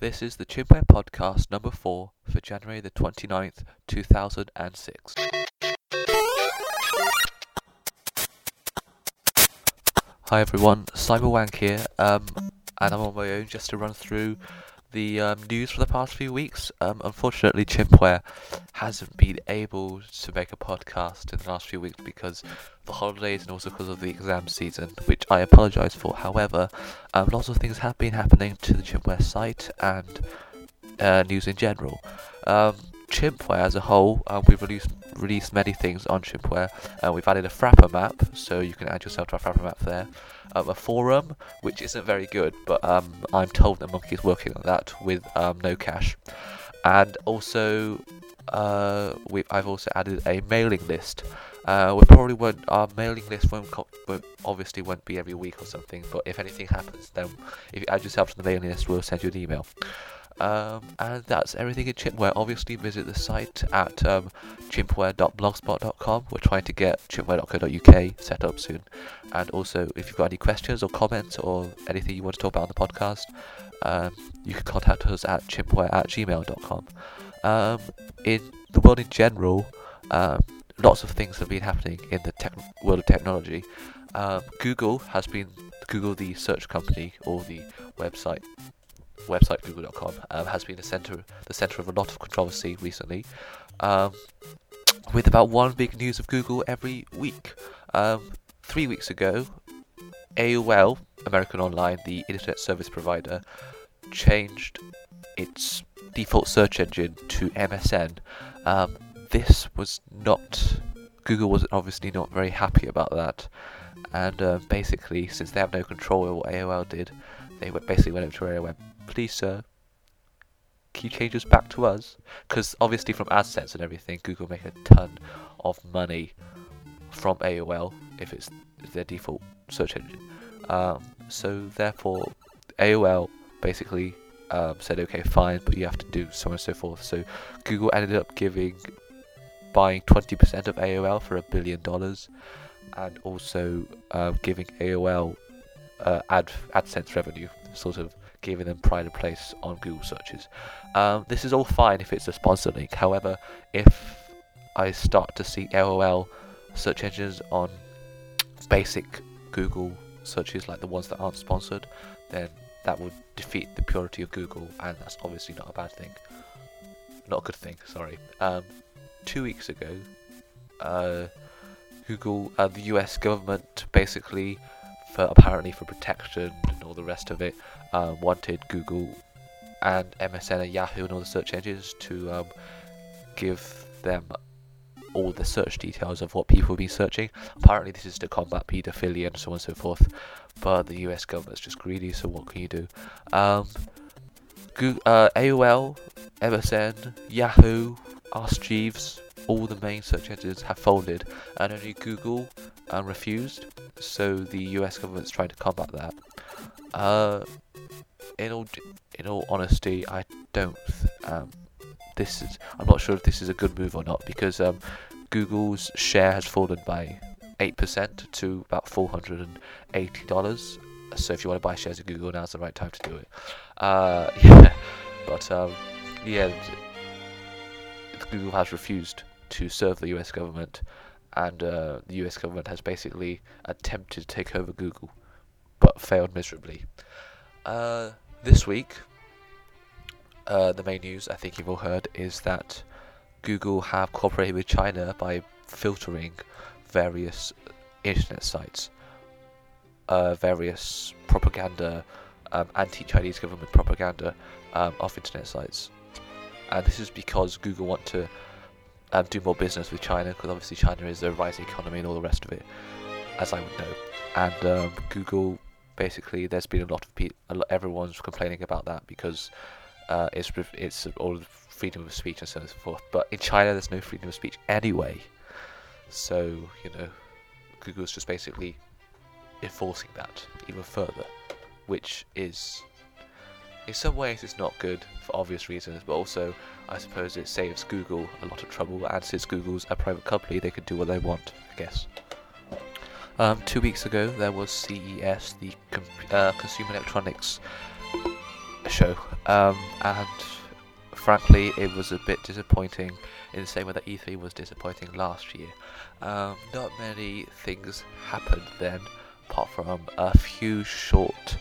This is the Chimpware Podcast number 4 for January the 29th, 2006. Hi everyone, Simon Wank here, um, and I'm on my own just to run through the um, news for the past few weeks. Um, unfortunately, Chimpware hasn't been able to make a podcast in the last few weeks because the holidays and also because of the exam season, which I apologise for. However, um, lots of things have been happening to the Chimpware site and uh, news in general. Um, Chimpware as a whole, uh, we've released released many things on Chimpware. Uh, we've added a Frappr map, so you can add yourself to our Frappr map there. Um, a forum, which isn't very good, but um, I'm told that Munki is working on that with um, no cash. And also, uh, we I've also added a mailing list. Uh, we probably won't. Our mailing list won't, co- won't obviously won't be every week or something. But if anything happens, then if you add yourself to the mailing list, we'll send you an email. Um, and that's everything in Chimpware. Obviously, visit the site at um, chimpware.blogspot.com. We're trying to get chimpware.co.uk set up soon. And also, if you've got any questions or comments or anything you want to talk about on the podcast, um, you can contact us at chimpware at gmail.com. Um, in the world in general, um, lots of things have been happening in the tech- world of technology. Um, Google has been Google, the search company or the website website google.com um, has been the center the center of a lot of controversy recently um, with about one big news of google every week. Um, three weeks ago aol american online the internet service provider changed its default search engine to msn um, this was not google was obviously not very happy about that. And uh, basically since they have no control over what aol did they basically went over to AOL please, sir, can you change this back to us? Because obviously, from AdSense and everything, Google make a ton of money from AOL if it's their default search engine. Um, so therefore, AOL basically um, said, okay, fine, but you have to do so on and so forth. So Google ended up giving buying 20% of AOL for a billion dollars, and also uh, giving AOL uh, ad AdSense revenue, sort of giving them pride of place on Google searches. Um, this is all fine if it's a sponsored link. However, if I start to see AOL search engines on basic Google searches like the ones that aren't sponsored, then that would defeat the purity of Google, and that's obviously not a bad thing. Not a good thing, sorry. Um, two weeks ago, uh, Google, uh, the US government basically, for apparently for protection and all the rest of it, um, wanted Google and MSN and Yahoo and all the search engines to um, give them all the search details of what people have been searching. Apparently, this is to combat paedophilia and so on and so forth. But the US government's just greedy, so what can you do? Um, Google, uh, AOL, MSN, Yahoo, Ask Jeeves, all the main search engines have folded, and only Google uh, refused. So the US government's trying to combat that. Uh, in all in all honesty, I don't. Um, this is I'm not sure if this is a good move or not because um, Google's share has fallen by eight percent to about four hundred and eighty dollars. So if you want to buy shares of Google, now's the right time to do it. Uh, yeah, but um, yeah, Google has refused to serve the U.S. government, and uh, the U.S. government has basically attempted to take over Google, but failed miserably. Uh, this week, uh, the main news I think you've all heard is that Google have cooperated with China by filtering various internet sites, uh, various propaganda, um, anti-Chinese government propaganda um, of internet sites, and this is because Google want to um, do more business with China because obviously China is a rising economy and all the rest of it, as I would know, and um, Google basically there's been a lot of people, everyone's complaining about that because uh, it's it's all freedom of speech and so on and so forth. But in China, there's no freedom of speech anyway. So you know, Google's just basically enforcing that even further, which is in some ways it's not good for obvious reasons, but also I suppose it saves Google a lot of trouble. And since Google's a private company, they can do what they want, I guess. Um, two weeks ago, there was CES, the com- uh, Consumer Electronics show, um, and frankly, it was a bit disappointing in the same way that E3 was disappointing last year. Um, not many things happened then, apart from a few short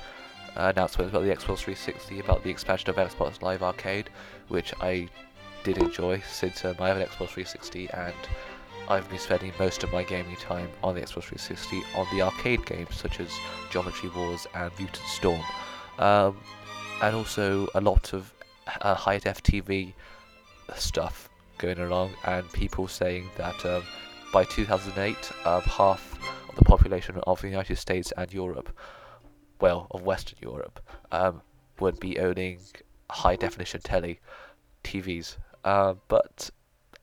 uh, announcements about the Xbox 360, about the expansion of Xbox Live Arcade, which I did enjoy since um, I have an Xbox 360 and I've been spending most of my gaming time on the Xbox 360 on the arcade games such as Geometry Wars and Mutant Storm, um, and also a lot of uh, high def TV stuff going along, and people saying that um, by 2008, um, half of the population of the United States and Europe, well, of Western Europe, um, would be owning high definition telly TVs. Uh, but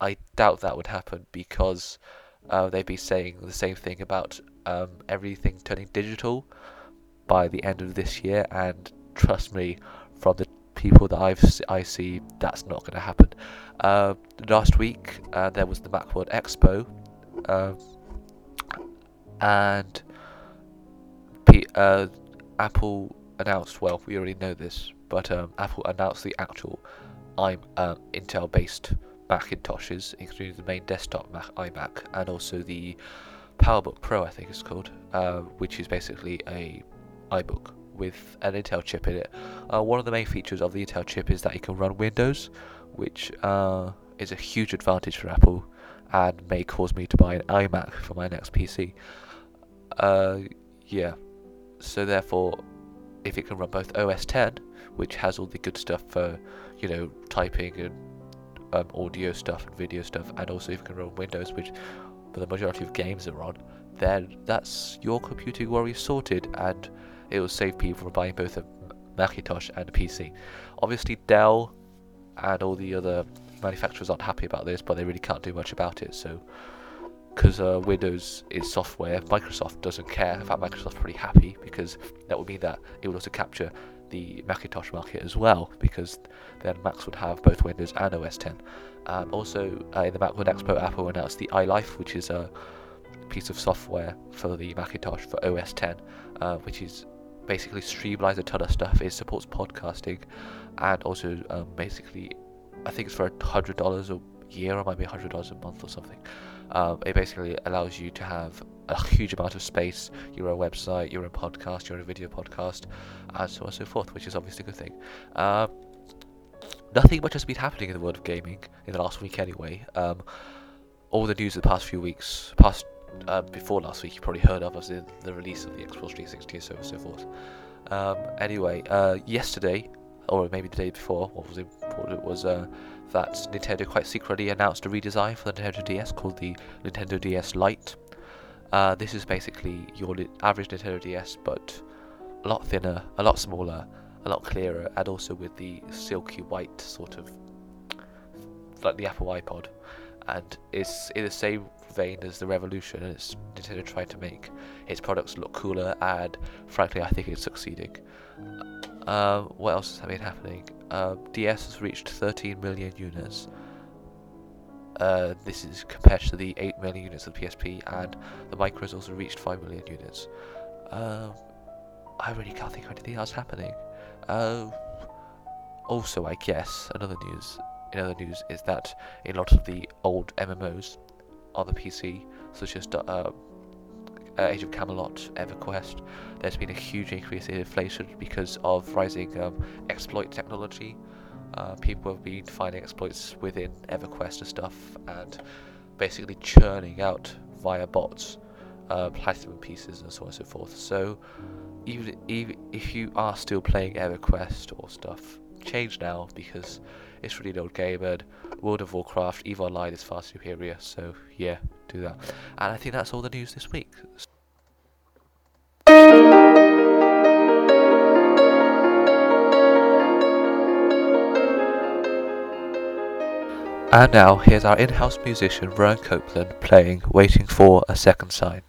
I doubt that would happen because uh, they'd be saying the same thing about um, everything turning digital by the end of this year, and trust me, from the people that I've I see, that's not going to happen. Uh, last week uh, there was the Macworld Expo, um, and P- uh, Apple announced. Well, we already know this, but um, Apple announced the actual I'm um, Intel-based Macintoshes, including the main desktop Mac iMac and also the PowerBook Pro, I think it's called, uh, which is basically a iBook with an Intel chip in it. Uh, one of the main features of the Intel chip is that it can run Windows, which uh, is a huge advantage for Apple and may cause me to buy an iMac for my next PC. Uh, yeah, so therefore, if it can run both OS 10, which has all the good stuff for, you know, typing and um, audio stuff and video stuff, and also if you can run Windows, which for the majority of games are on, then that's your computing worries sorted, and it will save people from buying both a Macintosh and a PC. Obviously, Dell and all the other manufacturers aren't happy about this, but they really can't do much about it. So, because uh, Windows is software, Microsoft doesn't care. In fact, Microsoft's pretty happy because that would mean that it would also capture the Macintosh market as well, because then Macs would have both Windows and OS 10. Um, also, uh, in the Macworld Expo, Apple announced the iLife, which is a piece of software for the Macintosh for OS 10, uh, which is basically streamlines a ton of stuff. It supports podcasting, and also um, basically, I think it's for hundred dollars a year, or might be a hundred dollars a month or something. Um, it basically allows you to have a huge amount of space. Your own website, your own podcast, your own video podcast, and so on and so forth, which is obviously a good thing. Um, nothing much has been happening in the world of gaming in the last week, anyway. Um, all the news of the past few weeks, past uh, before last week, you probably heard of as the, the release of the Xbox 360 and so on and so forth. Um, anyway, uh, yesterday, or maybe the day before, what was important was uh, that Nintendo quite secretly announced a redesign for the Nintendo DS called the Nintendo DS Lite. Uh, this is basically your average Nintendo DS, but a lot thinner, a lot smaller, a lot clearer, and also with the silky white sort of like the Apple iPod. And it's in the same vein as the Revolution, and it's Nintendo trying to make its products look cooler, and frankly, I think it's succeeding. Uh, what else has been happening? Uh, DS has reached 13 million units. Uh, this is compared to the 8 million units of the PSP, and the Micro has also reached 5 million units. Um, I really can't think of anything else happening. Uh, also, I guess another news in other news is that a lot of the old MMOs on the PC, such as uh, uh, Age of Camelot, EverQuest, there's been a huge increase in inflation because of rising um, exploit technology. Uh, people have been finding exploits within EverQuest and stuff, and basically churning out via bots uh, platinum pieces and so on and so forth. So even, even if you are still playing EverQuest or stuff, change now because it's really an old game and World of Warcraft EVE Online is far superior. So yeah, do that. And I think that's all the news this week. And now, here's our in-house musician Rowan Copeland playing Waiting for a Second Sign.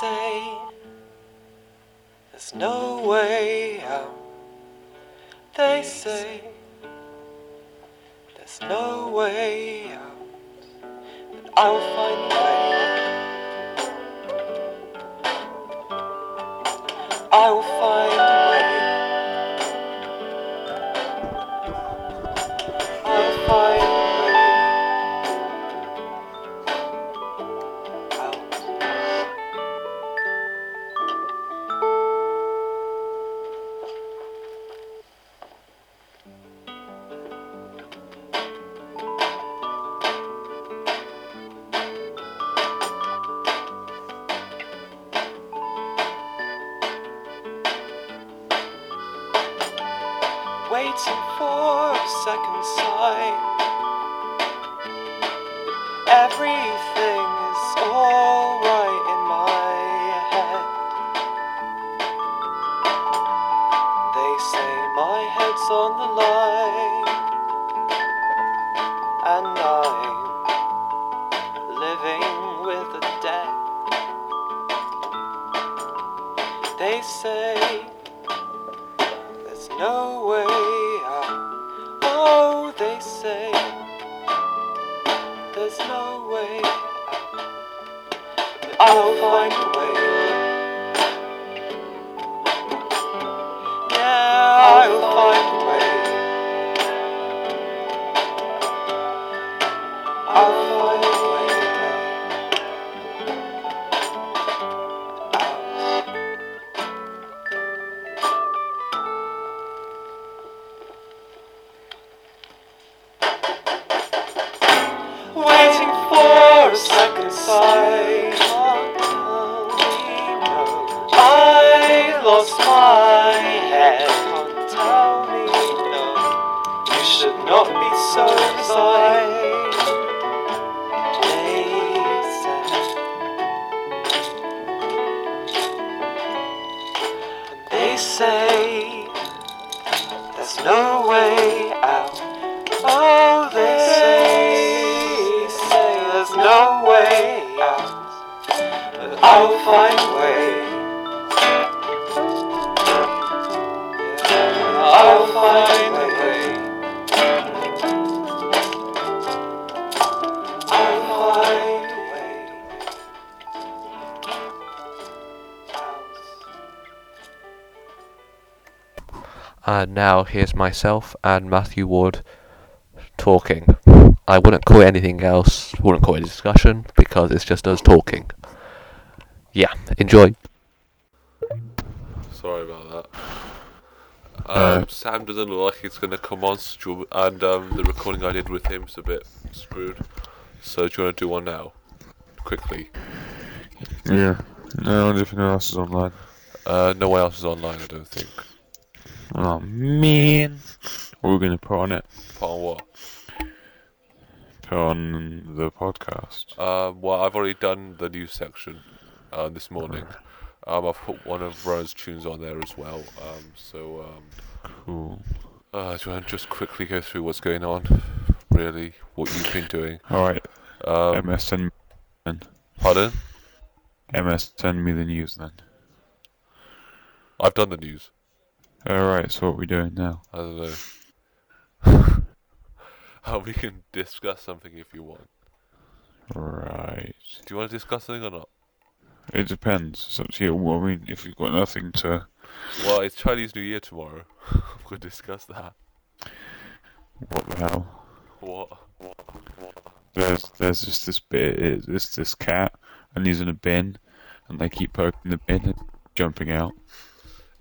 Say there's no way out. They say there's no way out. But I'll find a way. I'll find say my head's on the line, and I'm living with the dead. They say there's no way out. Oh, they say there's no way out. But I'll find so resigned. Now here's myself and Matthew Ward talking. I wouldn't call it anything else, wouldn't call it a discussion, because it's just us talking. Yeah, enjoy. Sorry about that. Uh, Um, Sam doesn't look like he's going to come on, and um, the recording I did with him's a bit screwed. So do you want to do one now? Quickly. Yeah. No, anything else is online. Uh, no one else is online, I don't think. Oh man. What are we gonna put on it? Put on what? Put on the podcast. Um, well, I've already done the news section uh, this morning. Um, I've put one of Rowan's tunes on there as well. Um, so, um, Cool. uh, do you want to just quickly go through what's going on? Really, what you've been doing? Alright, Um, MS send pardon? MS send me the news then. I've done the news. Alright, so what are we doing now? I don't know. How we can discuss something if you want. Right. Do you want to discuss something or not? It depends. It's up to you. Well, I mean, if you've got nothing to. Well, it's Chinese New Year tomorrow. we could discuss that. What the hell? What? There's there's just this bit. It's this this cat, and he's in a bin, and they keep poking the bin and jumping out.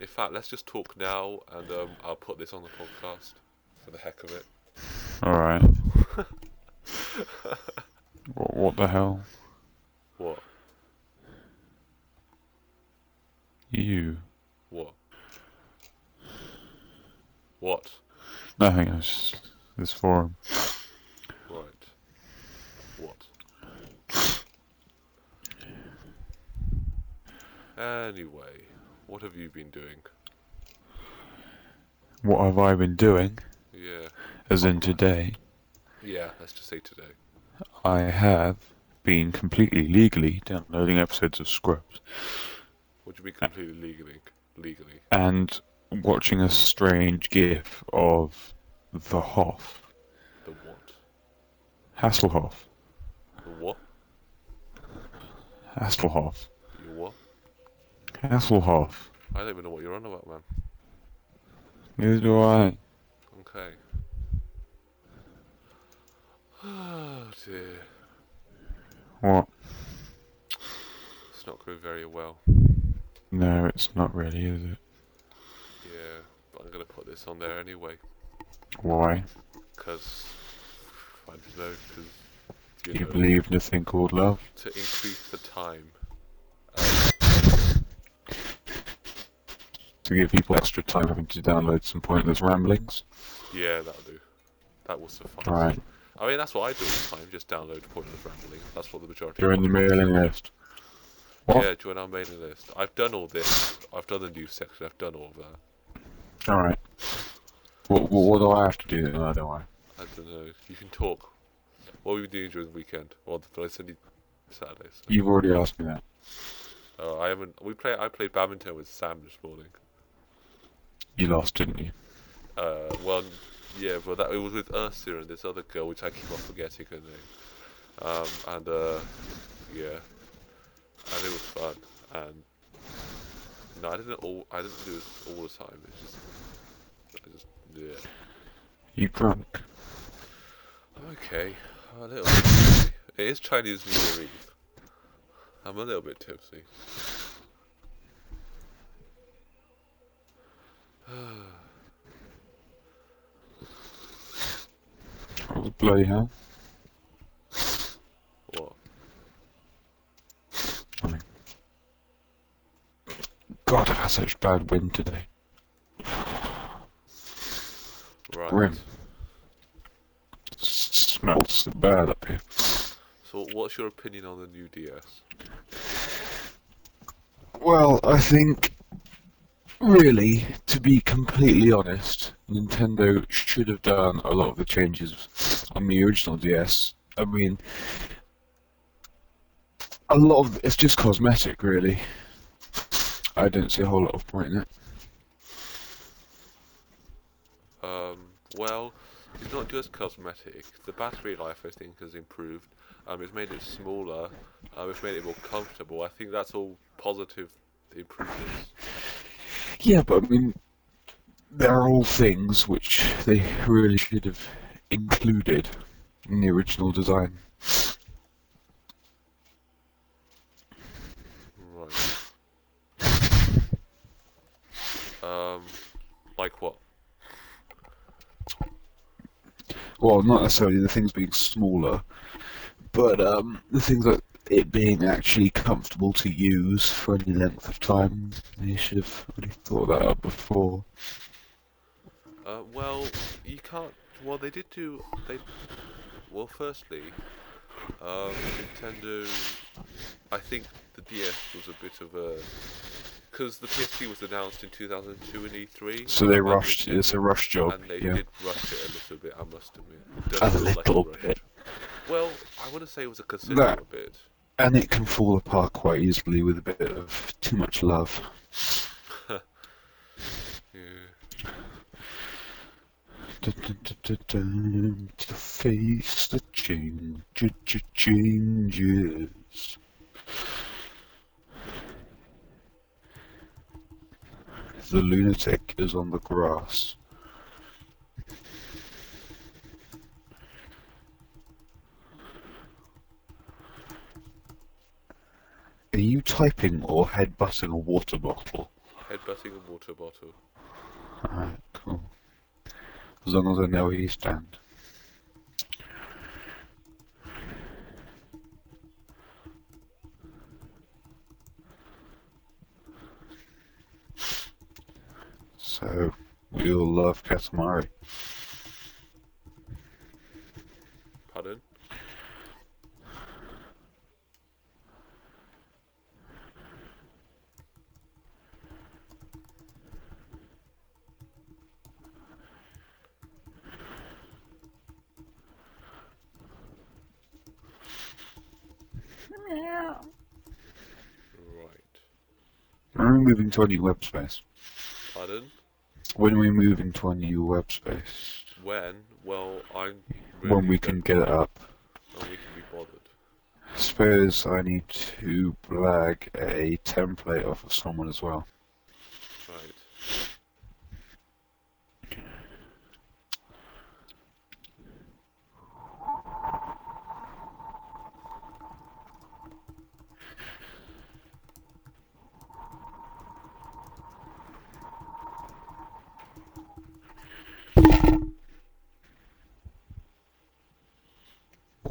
In fact, let's just talk now, and um, I'll put this on the podcast for the heck of it. All right. what, what the hell? What? You. What? What? Nothing. I just this forum. Right. What? Anyway what have you been doing? What have I been doing? Yeah. As in today, Yeah, let's just say today. I have been completely legally downloading episodes of Scrubs What do you mean completely legally? Legally. and watching a strange gif of the Hoff, The what? Hasselhoff, The what? Hasselhoff? Hasselhoff. I don't even know what you're on about, man. Neither do I. Okay. Oh dear. What? It's not going very well. No, it's not really, is it? Yeah, but I'm gonna put this on there anyway, Why? cause I don't know, cause you, You know, believe in a thing called love? to increase the time. To give people extra time having to download some pointless ramblings? yeah, that'll do. That will suffice. Right. I mean, that's what I do all the time. Just download pointless rambling. That's what the majority. You're in the mailing list. What? Yeah, join our mailing list. I've done all this. I've done the news section. I've done all of that. Alright. What, what, what do I have to do then? I don't know. I don't know. You can talk. What were you doing during the weekend? Well, I said you Saturdays. You've already asked me that. Oh, I haven't. We play. I played badminton with Sam this morning. You lost, didn't you? Uh, well, yeah, but that it was with Ursula and this other girl, which I keep on forgetting her name. Um, and uh, yeah, and it was fun. And no, I didn't all. I didn't do this all the time. It's just, I just, yeah. You drunk? Okay. I'm a little bit tipsy. It is Chinese New Year Eve. I'm a little bit tipsy. Oh, bloody hell. what? God, I've had such bad wind today. Right. Grim. Smells so bad up here. So, what's your opinion on the new DS? Well, I think, really, to be completely honest, Nintendo should have done a lot of the changes on the original DS. I mean, a lot of it's just cosmetic, really. I don't see a whole lot of point in it. Um, well, it's not just cosmetic. The battery life, I think, has improved. Um, it's made it smaller. Um, it's made it more comfortable. I think that's all positive improvements. Yeah, but I mean, they're all things which they really should have included in the original design. Right. Um, like what? Well, not necessarily the things being smaller, but um, the things like it being actually comfortable to use for any length of time. They should have really thought that up before. Uh, well, you can't. Well, they did do. They. Well, firstly, um, Nintendo. I think the DS was a bit of a. Because the PSP was announced in 2002 in E3. So they rushed. it- It's a rush job. And they Yeah, did rush it a little bit, I must admit. It A feel like it little bit. Well, I wouldn't say it was a considerable bit. And it can fall apart quite easily with a bit of too much love. Yeah. To face the change, ch- ch- changes. The lunatic is on the grass. Are you typing or headbutting a water bottle? Headbutting a water bottle. Alright, cool. As long as I know where you stand. So, we all love Katamari. Pardon? Right. Moving to a new web space? Pardon? When are we moving to a new web space? When? Well, I'm. when we can get it up. When we can be bothered. Suppose I need to blag a template off of someone as well. Right.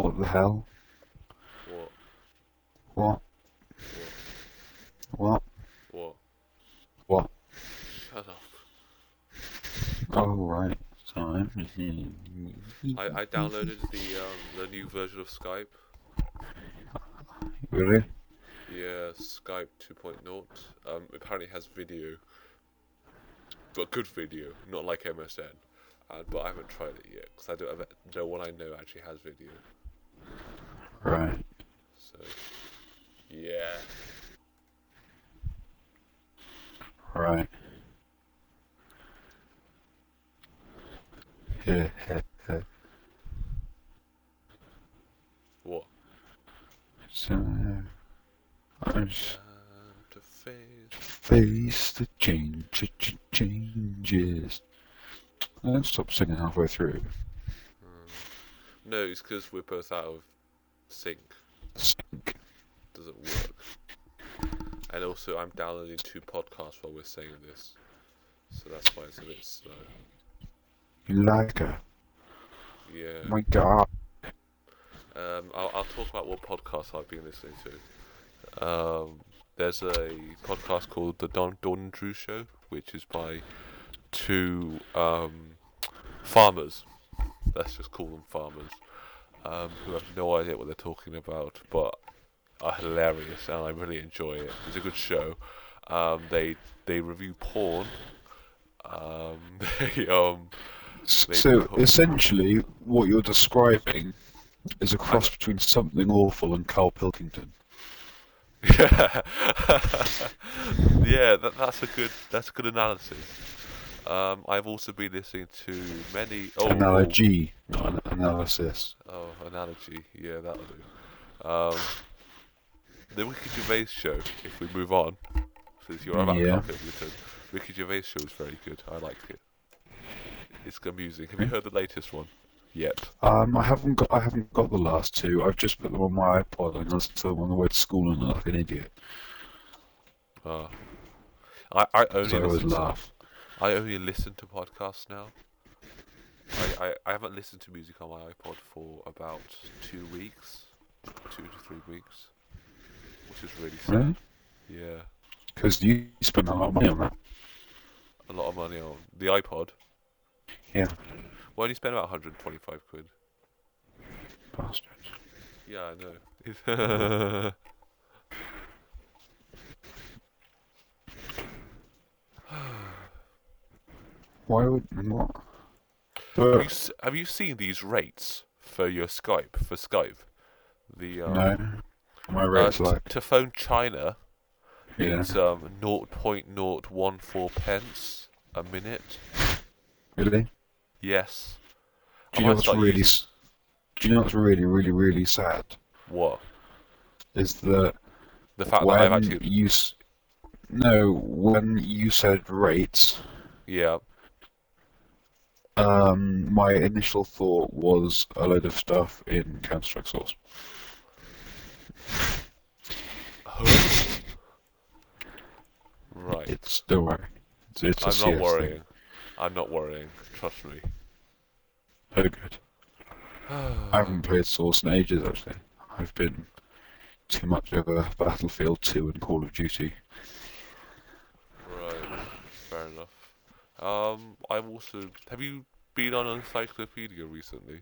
What the hell? What? What? What? What? What? Shut up. Oh, right. Sorry. I, I downloaded the um, the new version of Skype. Really? Yeah, Skype 2.0. Um, apparently has video, but good video, not like MSN. Uh, but I haven't tried it yet because I don't have no one I know actually has video. Right. So, yeah. Right. Yeah. What? so, I just to face. face the change, ch- ch- changes. Don't stop singing halfway through. Hmm. No, it's because we're both out of sync. Sync. Doesn't work. And also, I'm downloading two podcasts while we're saying this, so that's why it's a bit slow. You like her? Yeah. My God. Um, I'll, I'll talk about what podcasts I've been listening to. Um, there's a podcast called The Don Dawn Drew Show, which is by two um, farmers. Let's just call them farmers, um, who have no idea what they're talking about, but are hilarious, and I really enjoy it. It's a good show. Um, they they review porn. Um, they um, They So essentially, what you're describing is a cross between something awful and Carl Pilkington. Yeah, yeah, that, that's a good that's a good analysis. Um, I've also been listening to many. Oh, Analogy, not analysis. Oh, oh, analogy. Yeah, that'll do. Um, the Ricky Gervais show. If we move on, since you're about Yeah. Carl Pilkington, Ricky Gervais show is very good. I like it. It's amusing. Have you heard the latest one? Yet. Um, I haven't got I haven't got the last two. I've just put them on my iPod and listened to them on the way to school and like an idiot. Uh, I I only So I always listen to. I only listen to podcasts now. I, I, I haven't listened to music on my iPod for about two weeks, two to three weeks, which is really sad. Really? Yeah, Because you spend a lot of money on that. a lot of money on the iPod. Yeah. Well, only spent about 125 quid. Bastards. Yeah, I know. Why would what? have, you, have you seen these rates for your Skype for Skype? The um, no. My uh, rate's t- like to phone China, yeah. it's um 0.014 pence a minute. Really? Yes. Do you know what's really? using- Do you know what's really, really, really sad? What? Is that The fact that I've actually you s- no, when you said rates, yeah. um, my initial thought was a load of stuff in Counter Strike Source. Right. It's don't worry. It's, it's a I'm not thing. worrying. I'm not worrying. Trust me. Oh, good. I haven't played Source in ages, actually. I've been too much of a Battlefield 2 and Call of Duty. Right. Fair enough. Um, I've also. Have you been on Uncyclopedia recently?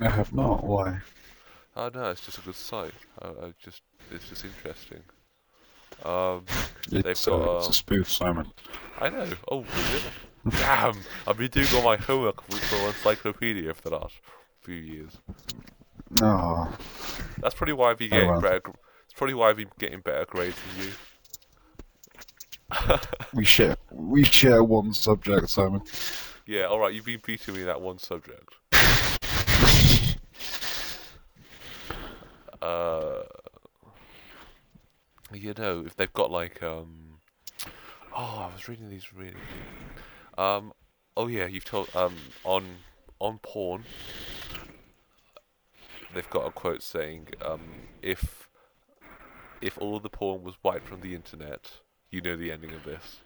I have not. Why? Oh no, it's just a good site. I, I just, it's just interesting. Um, It's, got, uh, it's um, a spoof, Simon. I know. Oh, is it? Damn! I've been doing all my homework for Uncyclopedia for the last few years. Oh, That's probably why I've been Oh, getting well. better. It's probably why I've been getting better grades than you. we share we share one subject, Simon. Yeah, all right. You've been beating me in that one subject. Uh, you know, if they've got like um, oh, I was reading these really. Um, oh yeah, you've told um on on porn. They've got a quote saying um if if all the porn was wiped from the internet, you know the ending of this.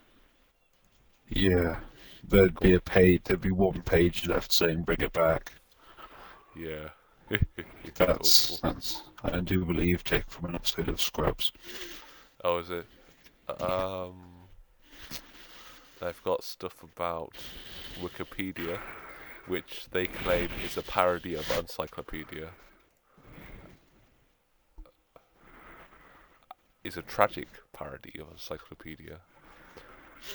Yeah, there'd be a page. There'd be one page left saying "Bring it back." Yeah. That's Awful. that's. I do believe taken from an episode of Scrubs. Oh, is it? Um, they've got stuff about Wikipedia, which they claim is a parody of Uncyclopedia. Is a tragic parody of Uncyclopedia,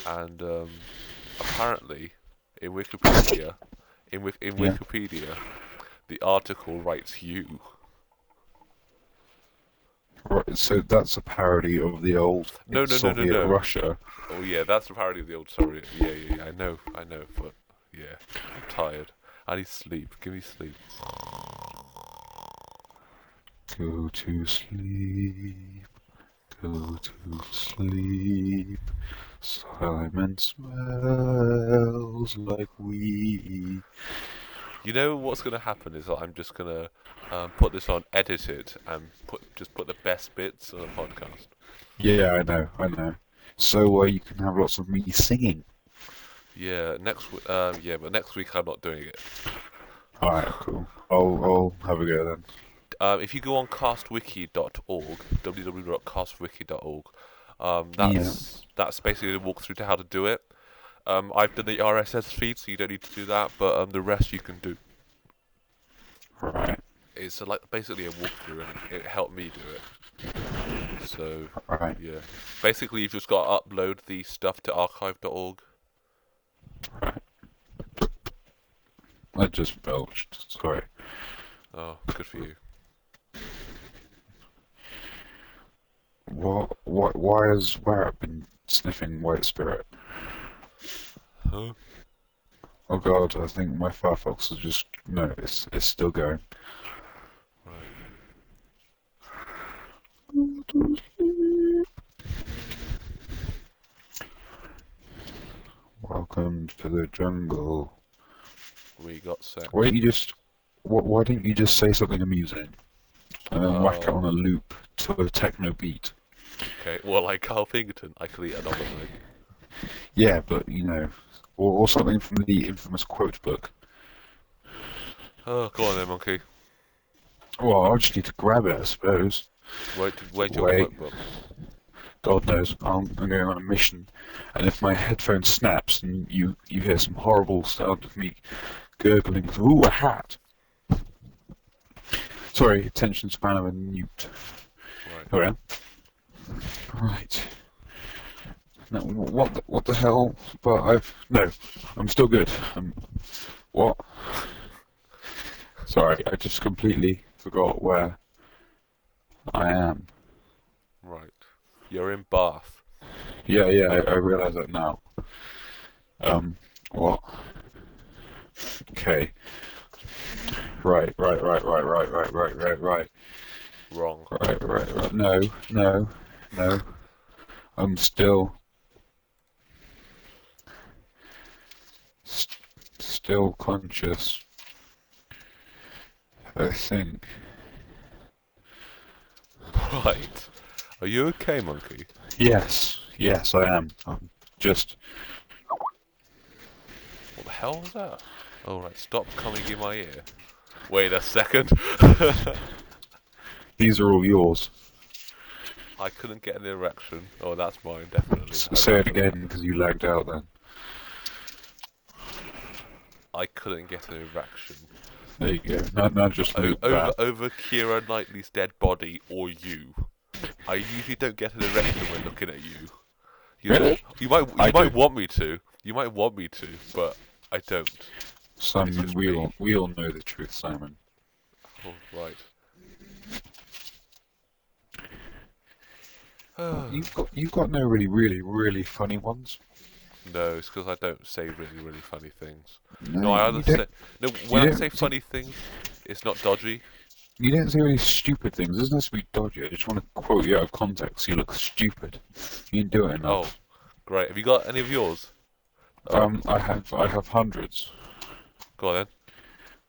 and um, apparently, in Wikipedia, in in. Wikipedia, the article writes you. Right, so that's a parody of the old No, no, no, no, Soviet no. Russia. Oh yeah, that's a parody of the old story. Yeah, yeah, yeah, I know, I know, but yeah, I'm tired. I need sleep. Give me sleep. Go to sleep. Go to sleep. Simon smells like we. You know what's gonna happen is that I'm just gonna um, put this on, edit it, and put just put the best bits on the podcast. Yeah, I know, I know. So uh, you can have lots of me singing. Yeah, next w- um, yeah, but next week I'm not doing it. Alright, cool. I'll, I'll have a go then. Um, if you go on castwiki.org, www.castwiki.org, um, that's that's basically a walkthrough to how to do it. Um, I've done the RSS feed, so you don't need to do that, but um, the rest you can do. Right, It's uh, like basically a walkthrough, and it helped me do it. So right, yeah, basically you've just got to upload the stuff to archive.org. right. I just belched, sorry. Oh, good for you. What, what, why has Warrap been sniffing White Spirit? Huh? Oh god, I think my Firefox is just, no, it's, it's still going. Right. Welcome to the jungle. We got sex. Why don't you just, wh- why don't you just say something amusing? And then whack it Oh. on a loop to a techno beat. Okay, well, like Carl Pinkerton, I could eat another thing. Yeah, but, you know, or, or something from the infamous quote book. Oh, go on then, monkey. Well, I just need to grab it, I suppose. Wait, wait Wait. book. God knows, I'm, I'm going on a mission, and if my headphone snaps and you, you hear some horrible sound of me gurgling, ooh, a hat. Sorry, attention span of a newt. Right. Right. No, what the, what the hell? But I've no, I'm still good. Um, what? Sorry, I just completely forgot where I am. Right. You're in Bath. Yeah, yeah, I, I realize that now. Um, what? Okay. Right, right, right, right, right, right, right, right, right, Wrong. right, right, right. No, no, no. I'm still. Still conscious. I think. Right. Are you okay, monkey? Yes, yes, I am. I'm just. What the hell was that? Oh, right. Stop coming in my ear. Wait a second. These are all yours. I couldn't get an erection. Oh, that's mine, definitely. S- say it again because you lagged out then. I couldn't get an erection. There you go. Now, now just O- over over Keira Knightley's dead body or you. I usually don't get an erection when looking at you. You know, Really? you might you I might do. want me to. You might want me to, but I don't. Simon, just we me. all, we all know the truth, Simon. Oh, right. You've got you've got no really really really funny ones. No, it's because I don't say really, really funny things. No, No, I either don't, say no. When I say funny things, it's not dodgy. you don't say really stupid things. It doesn't have to be dodgy. I just want to quote you out of context. You look stupid. You didn't do it enough. Oh, great. Have you got any of yours? Oh, Um, I have I have hundreds. go on then.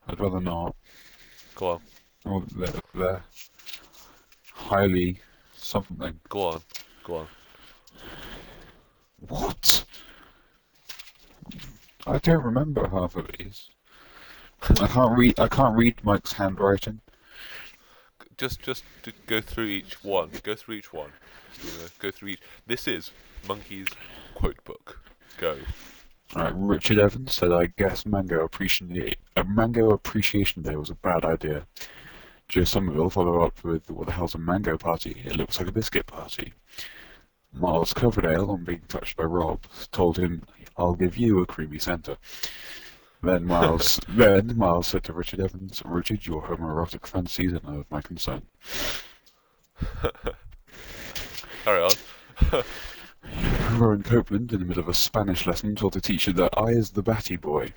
I'd rather not. Go on. Or they're, they're highly something. Go on. Go on. What? I don't remember half of these. I can't read. I can't read Mike's handwriting. Just, just to go through each one. Go through each one. You know, go through each. This is Munki's quote book. Go. Alright, Richard Evans said, "I guess Mango Appreciation a uh, Mango Appreciation Day was a bad idea." Joe Somerville followed up with, "What the hell's a mango party? It looks like a biscuit party." Miles Coverdale, on being touched by Rob, told him, "I'll give you a creamy centre." Then Miles, then Miles said to Richard Evans, "Richard, your homoerotic fantasies are none of my concern." Carry on. Rowan Copeland, in the middle of a Spanish lesson, told the teacher that I is the batty boy.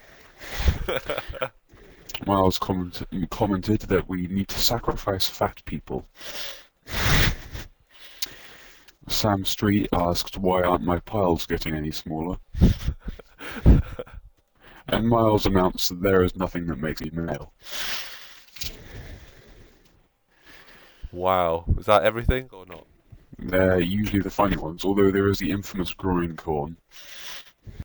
Miles comment- commented that we need to sacrifice fat people. Sam Street asked why aren't my piles getting any smaller? and Miles announced that there is nothing that makes me male. wow. Is that everything or not? They're usually the funny ones, although there is the infamous groin corn,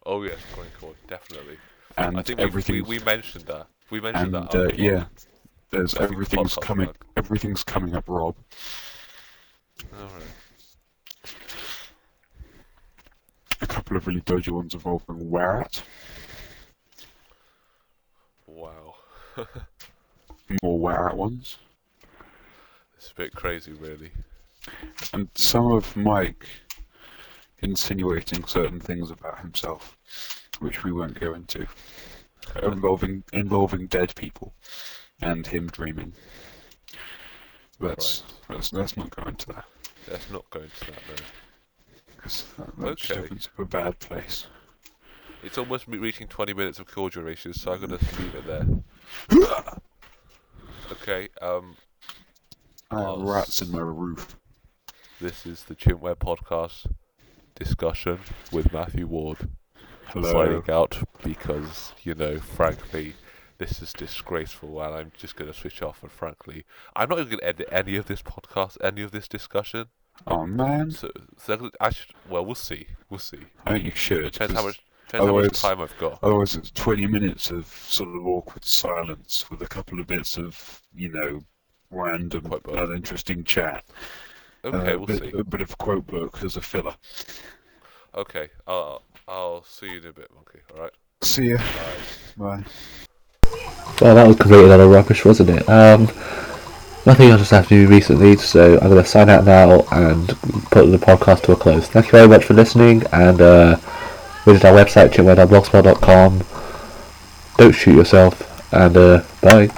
Oh yes, going cool. Definitely. and I think everything. we, we mentioned that. We mentioned and that. uh, yeah, there's I think the everything's coming. Everything's coming up, Rob. Alright. A couple of really dodgy ones involving Whereat, Wow. more Whereat ones, It's a bit crazy, really. and some of Mike insinuating certain things about himself, which we won't go into, uh, involving involving dead people and him dreaming. Let's let's, let's not go into that Let's not go into that though. That Okay. up a bad place. It's almost reaching 20 minutes of call duration, so I'm gonna leave it there. Okay. Um. I have rats in my roof. This is the Chimpware podcast discussion with Matthew Ward. Hello. signing out because you know, frankly, this is disgraceful, and I'm just going to switch off. And frankly, I'm not even going to edit any of this podcast, any of this discussion. Oh man, So, so I should. Well, we'll see. We'll see. I think you should. Depends how 'cause much. Depends how much otherwise- time I've got. Otherwise, it's 20 minutes of sort of awkward silence with a couple of bits of, you know, random, Quote book. uninteresting chat. Okay, Uh, we'll bit, see. A bit of quote book as a filler. Okay, I'll I'll see you in a bit, Munki. All right. See ya. Bye. Bye. Well, that was completely a lot of rubbish, wasn't it? Um, nothing else has happened to me recently, so I'm going to sign out now and put the podcast to a close. Thank you very much for listening, and uh, visit our website, chimpware.blogspot.com. Don't shoot yourself, and uh, bye.